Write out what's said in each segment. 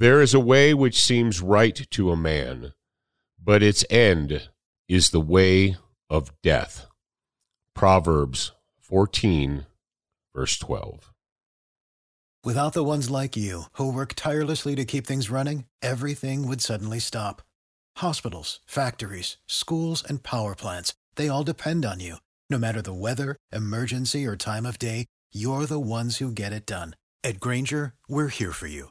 There is a way which seems right to a man, but its end is the way of death. Proverbs 14, verse 12. Without the ones like you, who work tirelessly to keep things running, everything would suddenly stop. Hospitals, factories, schools, and power plants, they all depend on you. No matter the weather, emergency, or time of day, you're the ones who get it done. At Grainger, we're here for you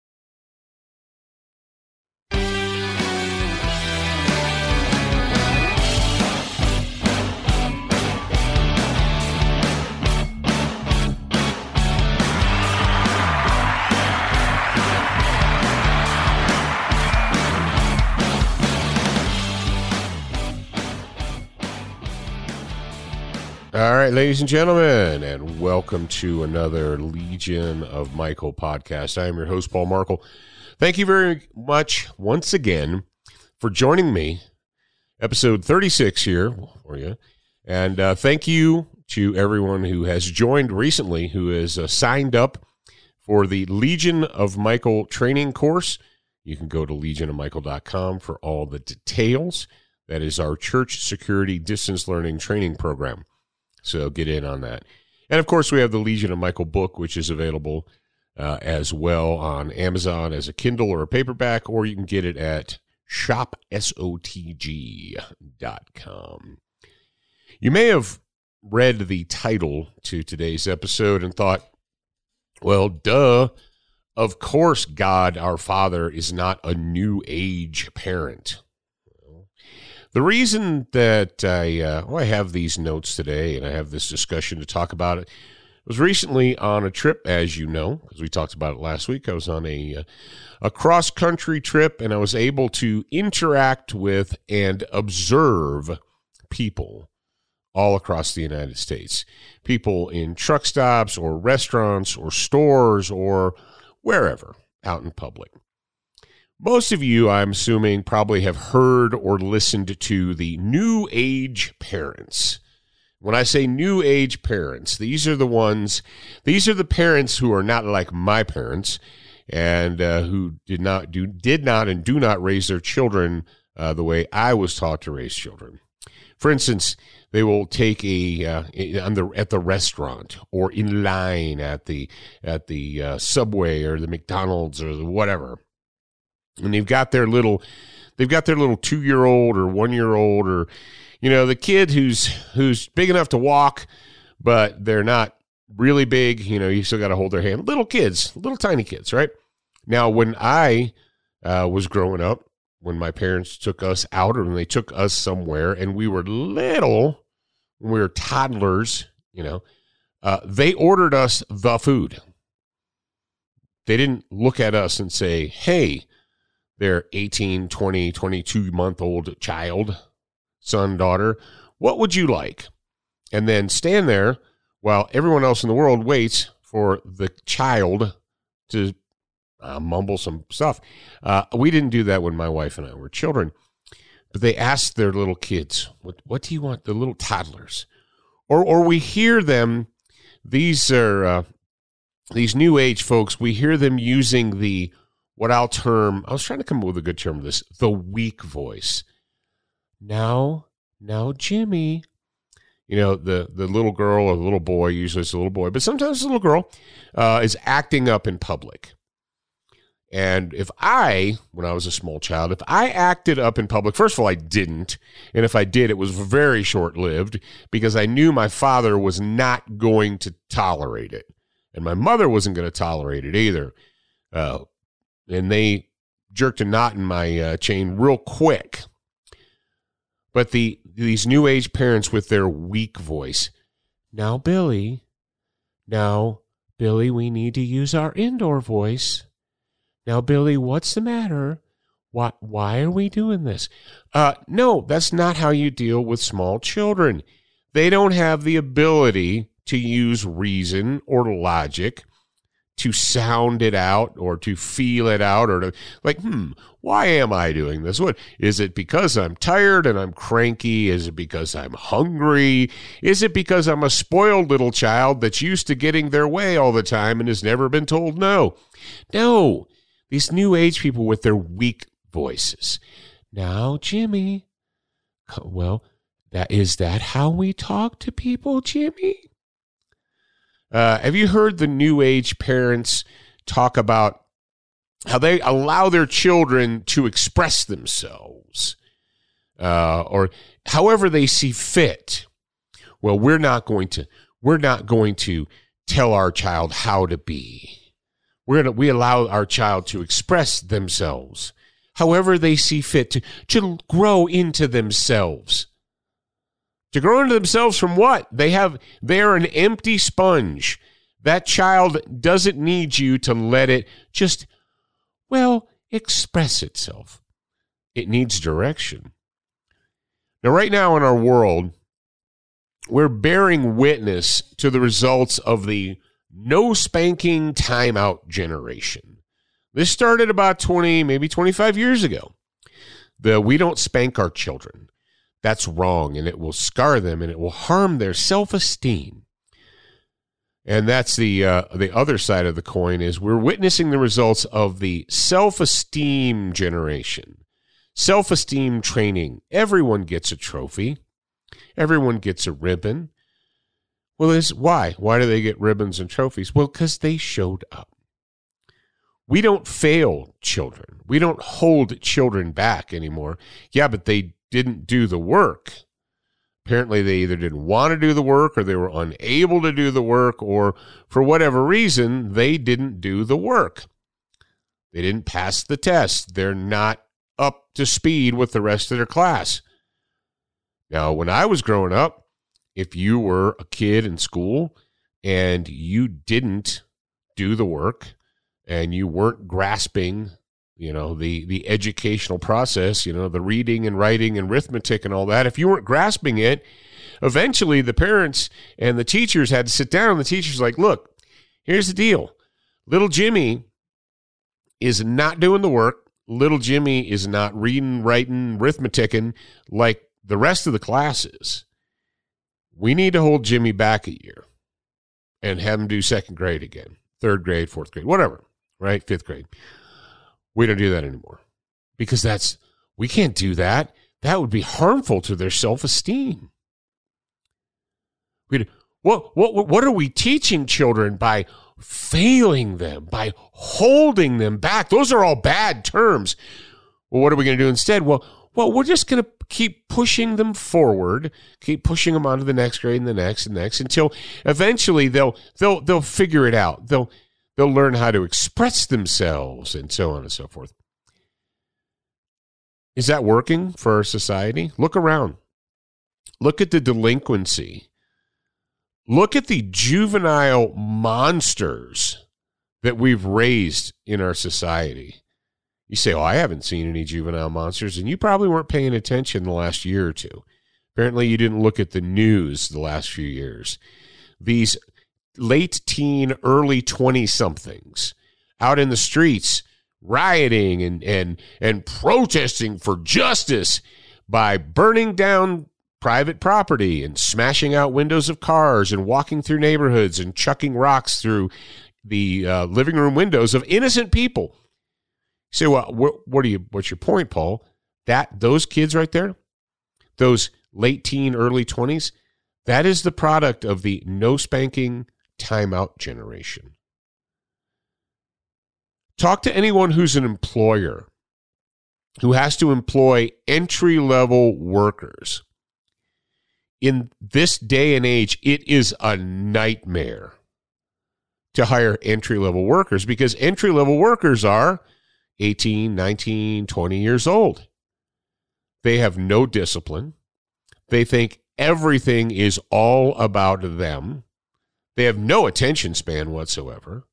Right, ladies and gentlemen, and welcome to another Legion of Michael podcast. I am your host, Paul Markel. Thank you very much once again for joining me. Episode 36 here for you. And uh, thank you to everyone who has joined recently, who has uh, signed up for the Legion of Michael training course. You can go to legionofmichael.com for all the details. That is our church security distance learning training program. So get in on that. And of course, we have the Legion of Michael book, which is available uh, as well on Amazon as a Kindle or a paperback, or you can get it at shopsotg.com. You may have read the title to today's episode and thought, well, duh. Of course, God our Father is not a new age parent. The reason that I, uh, well, I have these notes today and I have this discussion to talk about it was recently on a trip, as you know, because we talked about it last week. I was on a uh, a cross country trip, and I was able to interact with and observe people all across the United States. People in truck stops or restaurants or stores or wherever out in public. Most of you, I'm assuming, probably have heard or listened to the New Age parents. When I say New Age parents, these are the ones, these are the parents who are not like my parents and uh, who did not do, did not and do not raise their children uh, the way I was taught to raise children. For instance, they will take a uh, the at the restaurant or in line at the at the uh, subway or the McDonald's or the whatever and they've got their little they've got their little two year old or one year old or you know the kid who's who's big enough to walk but they're not really big you know you still got to hold their hand. Little kids little tiny kids right? Now when i uh, was growing up when my parents took us out or when they took us somewhere and we were little we were toddlers you know uh, they ordered us the food. They didn't look at us and say hey their 18, 20, 22 month old child, son, daughter, what would you like? And then stand there while everyone else in the world waits for the child to uh, mumble some stuff. Uh, we didn't do that when my wife and I were children, but they asked their little kids, "What what do you want?" The little toddlers, or or we hear them. These are uh, these new age folks. We hear them using the what I'll term, I was trying to come up with a good term for this, the weak voice. Now, now, Jimmy, you know, the, the little girl or the little boy, usually it's a little boy, but sometimes it's a little girl, uh, is acting up in public. And if I, when I was a small child, if I acted up in public, first of all, I didn't. And if I did, it was very short lived because I knew my father was not going to tolerate it. And my mother wasn't going to tolerate it either. Uh, and they jerked a knot in my uh, chain real quick. But the these new age parents with their weak voice. Now, Billy, now, Billy, we need to use our indoor voice. Now, Billy, what's the matter? Why, why are we doing this? Uh, no, that's not how you deal with small children. They don't have the ability to use reason or logic to sound it out or to feel it out or to like, hmm, why am I doing this? What is it because I'm tired and I'm cranky? Is it because I'm hungry? Is it because I'm a spoiled little child that's used to getting their way all the time and has never been told no? No. These new age people with their weak voices. Now, Jimmy. Well, that is that how we talk to people, Jimmy? Uh, have you heard the new age parents talk about how they allow their children to express themselves uh, or however they see fit? Well, we're not going to we're not going to tell our child how to be. We're gonna we allow our child to express themselves however they see fit to to grow into themselves to grow into themselves from what? They have they're an empty sponge. That child doesn't need you to let it just well express itself. It needs direction. Now right now in our world we're bearing witness to the results of the no spanking timeout generation. This started about 20, maybe 25 years ago. The we don't spank our children that's wrong and it will scar them and it will harm their self-esteem. And that's the uh, the other side of the coin is we're witnessing the results of the self-esteem generation. Self-esteem training. Everyone gets a trophy. Everyone gets a ribbon. Well is why? Why do they get ribbons and trophies? Well because they showed up. We don't fail children. We don't hold children back anymore. Yeah but they didn't do the work. Apparently, they either didn't want to do the work or they were unable to do the work, or for whatever reason, they didn't do the work. They didn't pass the test. They're not up to speed with the rest of their class. Now, when I was growing up, if you were a kid in school and you didn't do the work and you weren't grasping you know the the educational process you know the reading and writing and arithmetic and all that. If you weren't grasping it eventually the parents and the teachers had to sit down. And the teachers like look here's the deal. Little jimmy is not doing the work. Little jimmy is not reading writing arithmeticing like the rest of the classes. We need to hold jimmy back a year and have him do second grade again third grade fourth grade whatever right? Fifth grade we don't do that anymore because that's, we can't do that. That would be harmful to their self esteem. we What, what, what are we teaching children by failing them, by holding them back? Those are all bad terms. Well, what are we going to do instead? Well, well, we're just going to keep pushing them forward, keep pushing them on to the next grade and the next and next until eventually they'll they'll they'll figure it out. They'll They'll learn how to express themselves and so on and so forth. Is that working for our society? Look around. Look at the delinquency. Look at the juvenile monsters that we've raised in our society. You say, Oh, I haven't seen any juvenile monsters, and you probably weren't paying attention the last year or two. Apparently, you didn't look at the news the last few years. These late teen, early 20 somethings out in the streets rioting and, and, and protesting for justice by burning down private property and smashing out windows of cars and walking through neighborhoods and chucking rocks through the uh, living room windows of innocent people. You say, well, what, what are you? What's your point, Paul? That those kids right there, those late teen, early twenties, that is the product of the no spanking, timeout generation. Talk to anyone who's an employer who has to employ entry level workers. In this day and age, it is a nightmare to hire entry level workers because entry level workers are 18, 19, 20 years old. They have no discipline. They think everything is all about them. They have no attention span whatsoever.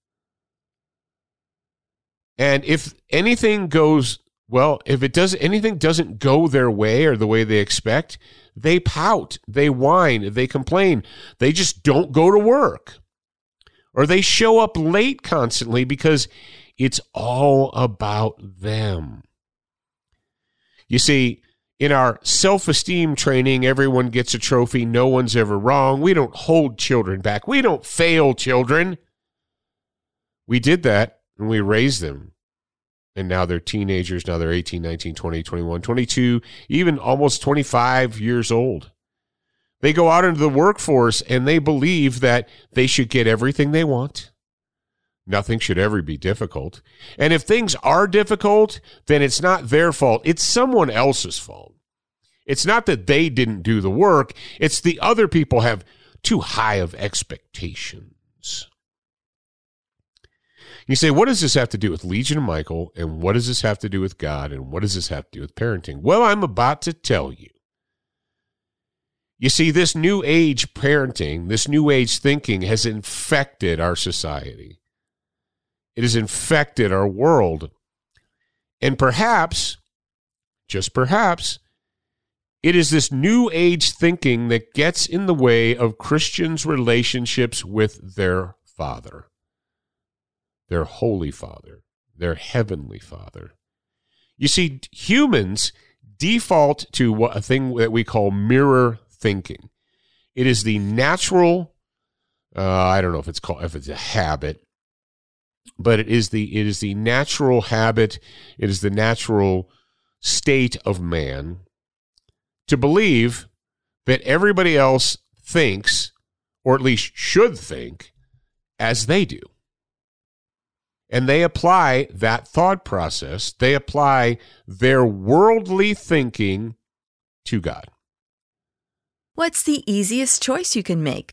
And if anything goes well, if it does anything doesn't go their way or the way they expect, they pout, they whine, they complain. They just don't go to work. or they show up late constantly because it's all about them. You see, in our self esteem training, everyone gets a trophy. No one's ever wrong. We don't hold children back. We don't fail children. We did that and we raised them. And now they're teenagers. Now they're 18, 19, 20, 21, 22, even almost 25 years old. They go out into the workforce and they believe that they should get everything they want. Nothing should ever be difficult. And if things are difficult, then it's not their fault. It's someone else's fault. It's not that they didn't do the work. It's the other people have too high of expectations. You say, what does this have to do with Legion of Michael? And what does this have to do with God? And what does this have to do with parenting? Well, I'm about to tell you. You see, this new age parenting, this new age thinking has infected our society. It has infected our world. And perhaps, just perhaps, it is this new age thinking that gets in the way of Christians' relationships with their Father, their Holy Father, their Heavenly Father. You see, humans default to a thing that we call mirror thinking. It is the natural. Uh, I don't know if it's called if it's a habit, but it is the it is the natural habit. It is the natural state of man to believe that everybody else thinks, or at least should think, as they do. And they apply that thought process, they apply their worldly thinking to God. What's the easiest choice you can make?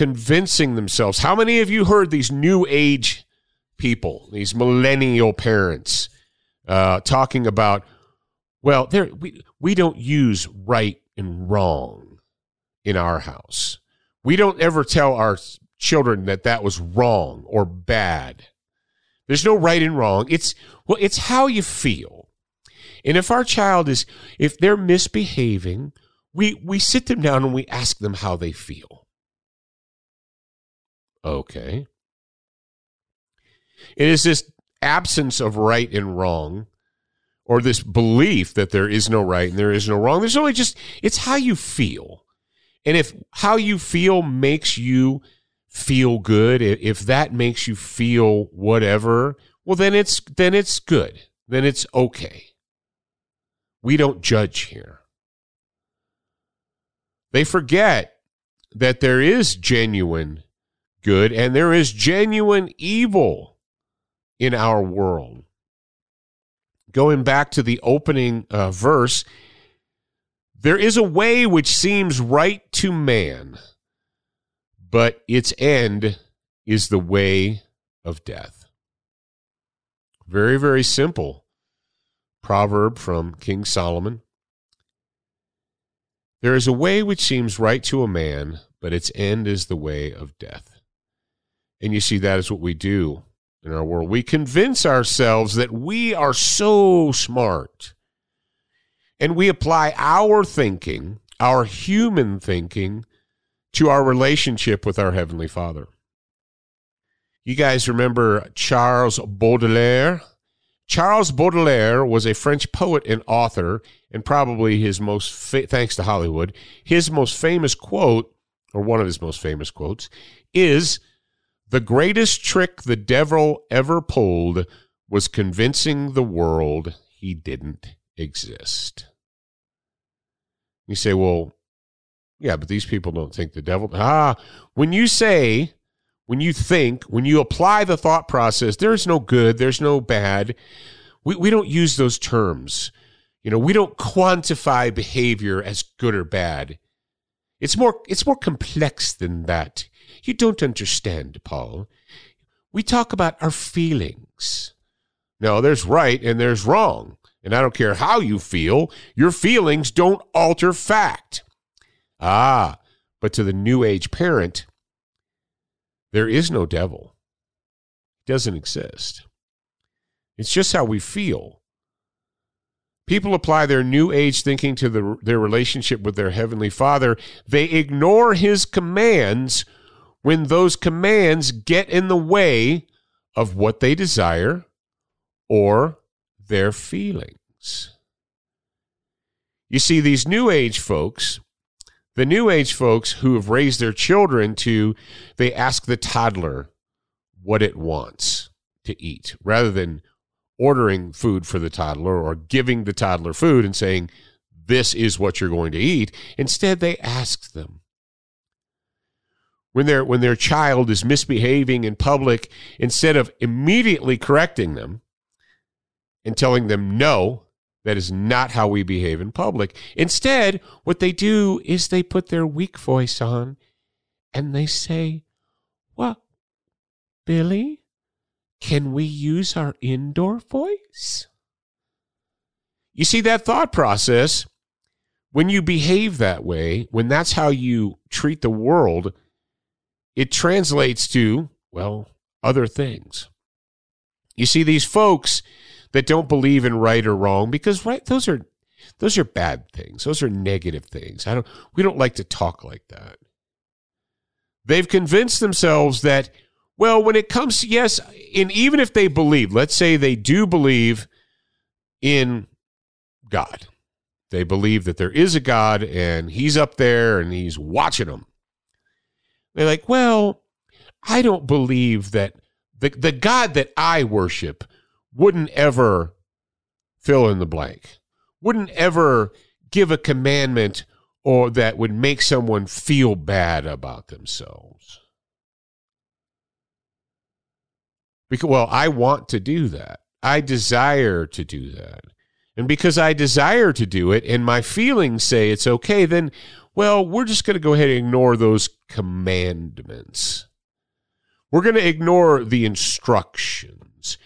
convincing themselves. How many of you heard these new age people, these millennial parents, uh, talking about, well, we we don't use right and wrong in our house. We don't ever tell our children that that was wrong or bad. There's no right and wrong. It's well, it's how you feel. And if our child is if they're misbehaving, we we sit them down and we ask them how they feel. Okay. It is this absence of right and wrong or this belief that there is no right and there is no wrong. There's only just it's how you feel. And if how you feel makes you feel good, if that makes you feel whatever, well then it's then it's good. Then it's okay. We don't judge here. They forget that there is genuine good and there is genuine evil in our world. Going back to the opening uh, verse, there is a way which seems right to man, but its end is the way of death. Very, very simple proverb from King Solomon. There is a way which seems right to a man, but its end is the way of death. And you see, that is what we do in our world. We convince ourselves that we are so smart. And we apply our thinking, our human thinking, to our relationship with our Heavenly Father. You guys remember Charles Baudelaire? Charles Baudelaire was a French poet and author, and probably his most, fa- thanks to Hollywood, his most famous quote, or one of his most famous quotes, is The greatest trick the devil ever pulled was convincing the world he didn't exist. You say, well, yeah, but these people don't think the devil. Ah, when you say, when you think, when you apply the thought process, there's no good, there's no bad. We, we don't use those terms. You know, we don't quantify behavior as good or bad. It's more it's more complex than that. You don't understand, Paul. We talk about our feelings. No, there's right and there's wrong. And I don't care how you feel, your feelings don't alter fact. Ah, but to the new age parent, there is no devil. It doesn't exist. It's just how we feel. People apply their new age thinking to the, their relationship with their heavenly father. They ignore his commands when those commands get in the way of what they desire or their feelings. You see, these new age folks, the new age folks who have raised their children to, they ask the toddler what it wants to eat rather than ordering food for the toddler or giving the toddler food and saying, this is what you're going to eat. Instead, they ask them. When their, when their child is misbehaving in public, instead of immediately correcting them and telling them, no, that is not how we behave in public. Instead, what they do is they put their weak voice on and they say, well Billy? Can we use our indoor voice? You see, that thought process, when you behave that way, when that's how you treat the world, it translates to, well, other things. You see, these folks that don't believe in right or wrong, because right, those are those are bad things. Those are negative things. I don't we don't like to talk like that. They've convinced themselves that well, when it comes to, yes, and even if they believe, let's say they do believe in God, they believe that there is a God and he's up there and he's watching them. They're like, well, I don't believe that the, the God that I worship wouldn't ever fill in the blank, wouldn't ever give a commandment or that would make someone feel bad about themselves. Because, well, I want to do that. I desire to do that. And because I desire to do it and my feelings say it's okay, then, well, we're just going to go ahead and ignore those commandments. We're going to ignore the instructions.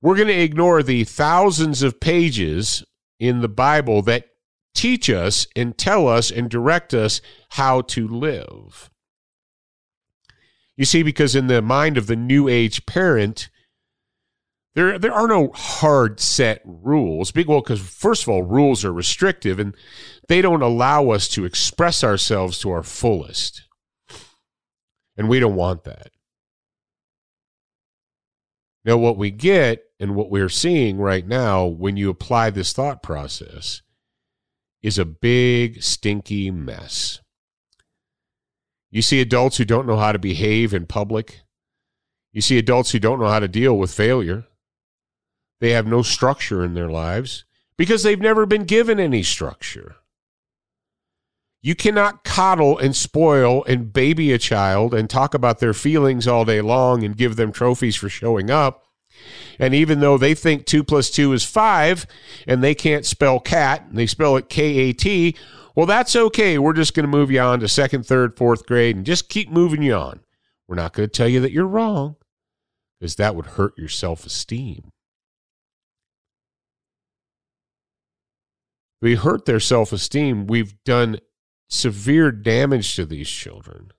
We're going to ignore the thousands of pages in the Bible that teach us and tell us and direct us how to live. You see, because in the mind of the new age parent, there there are no hard set rules. Well, because first of all, rules are restrictive and they don't allow us to express ourselves to our fullest. And we don't want that. Now, what we get and what we're seeing right now when you apply this thought process is a big, stinky mess. You see adults who don't know how to behave in public. You see adults who don't know how to deal with failure. They have no structure in their lives because they've never been given any structure. You cannot coddle and spoil and baby a child and talk about their feelings all day long and give them trophies for showing up. And even though they think two plus two is five and they can't spell cat, and they spell it K A T, well, that's okay. We're just going to move you on to second, third, fourth grade and just keep moving you on. We're not going to tell you that you're wrong because that would hurt your self esteem. We hurt their self esteem. We've done severe damage to these children.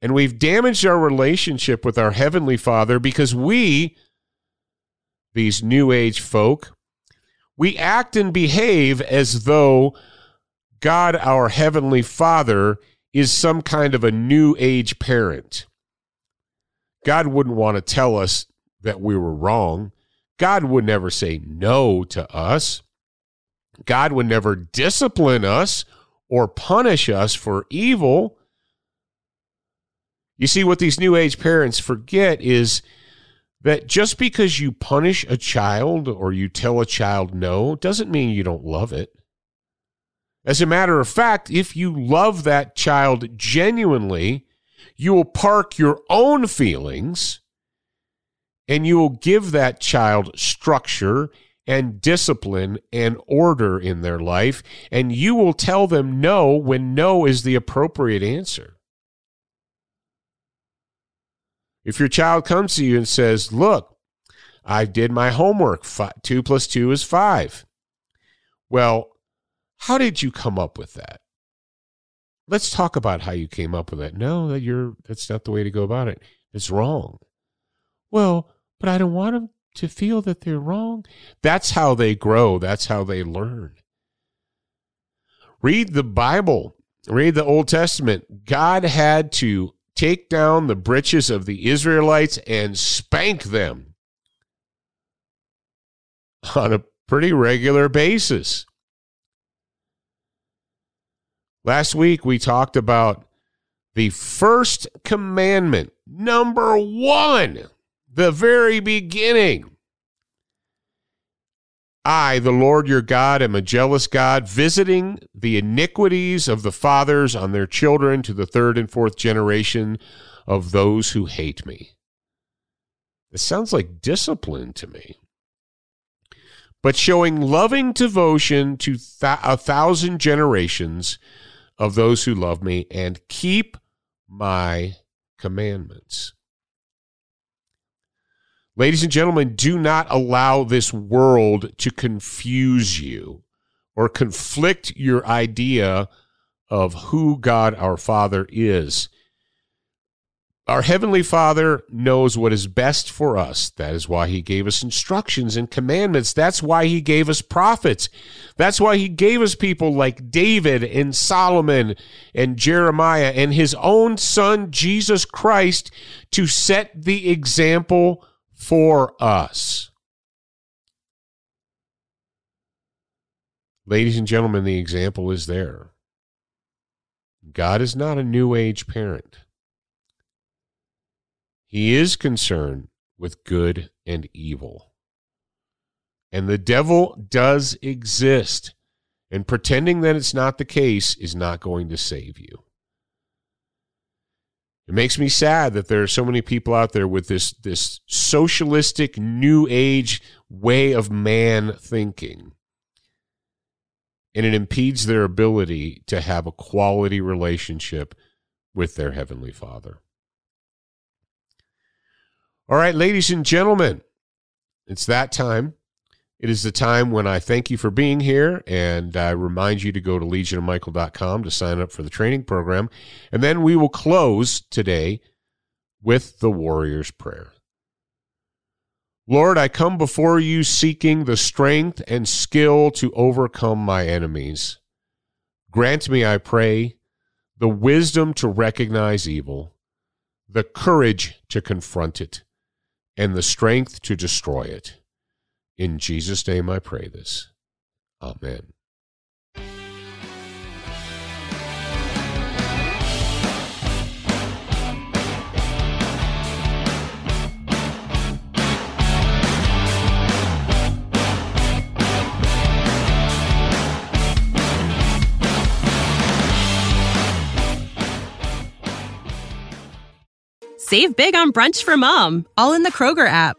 And we've damaged our relationship with our Heavenly Father because we, these New Age folk, we act and behave as though God, our Heavenly Father, is some kind of a New Age parent. God wouldn't want to tell us that we were wrong. God would never say no to us. God would never discipline us or punish us for evil. You see, what these New Age parents forget is that just because you punish a child or you tell a child no doesn't mean you don't love it. As a matter of fact, if you love that child genuinely, you will park your own feelings and you will give that child structure and discipline and order in their life, and you will tell them no when no is the appropriate answer. If your child comes to you and says, Look, I did my homework, two plus two is five. Well, how did you come up with that? Let's talk about how you came up with that. No, that you're that's not the way to go about it. It's wrong. Well, but I don't want them to feel that they're wrong. That's how they grow. That's how they learn. Read the Bible. Read the Old Testament. God had to take down the breeches of the Israelites and spank them on a pretty regular basis. Last week we talked about the first commandment, number one, the very beginning. I, the Lord your God, am a jealous God, visiting the iniquities of the fathers on their children to the third and fourth generation of those who hate me. It sounds like discipline to me. But showing loving devotion to th- a thousand generations of those who love me and keep my commandments. Ladies and gentlemen, do not allow this world to confuse you or conflict your idea of who God our Father is. Our Heavenly Father knows what is best for us. That is why He gave us instructions and commandments. That's why He gave us prophets. That's why He gave us people like David and Solomon and Jeremiah and His own Son, Jesus Christ, to set the example for us. Ladies and gentlemen, the example is there. God is not a new age parent. He is concerned with good and evil. And the devil does exist. And pretending that it's not the case is not going to save you. It makes me sad that there are so many people out there with this, this socialistic new age way of man thinking. And it impedes their ability to have a quality relationship with their Heavenly Father. All right, ladies and gentlemen, it's that time. It is the time when I thank you for being here and I remind you to go to legionofmichael.com to sign up for the training program. And then we will close today with the warrior's prayer. Lord, I come before you seeking the strength and skill to overcome my enemies. Grant me, I pray, the wisdom to recognize evil, the courage to confront it and the strength to destroy it. In Jesus' name I pray this. Amen. Save big on brunch for mom, all in the Kroger app.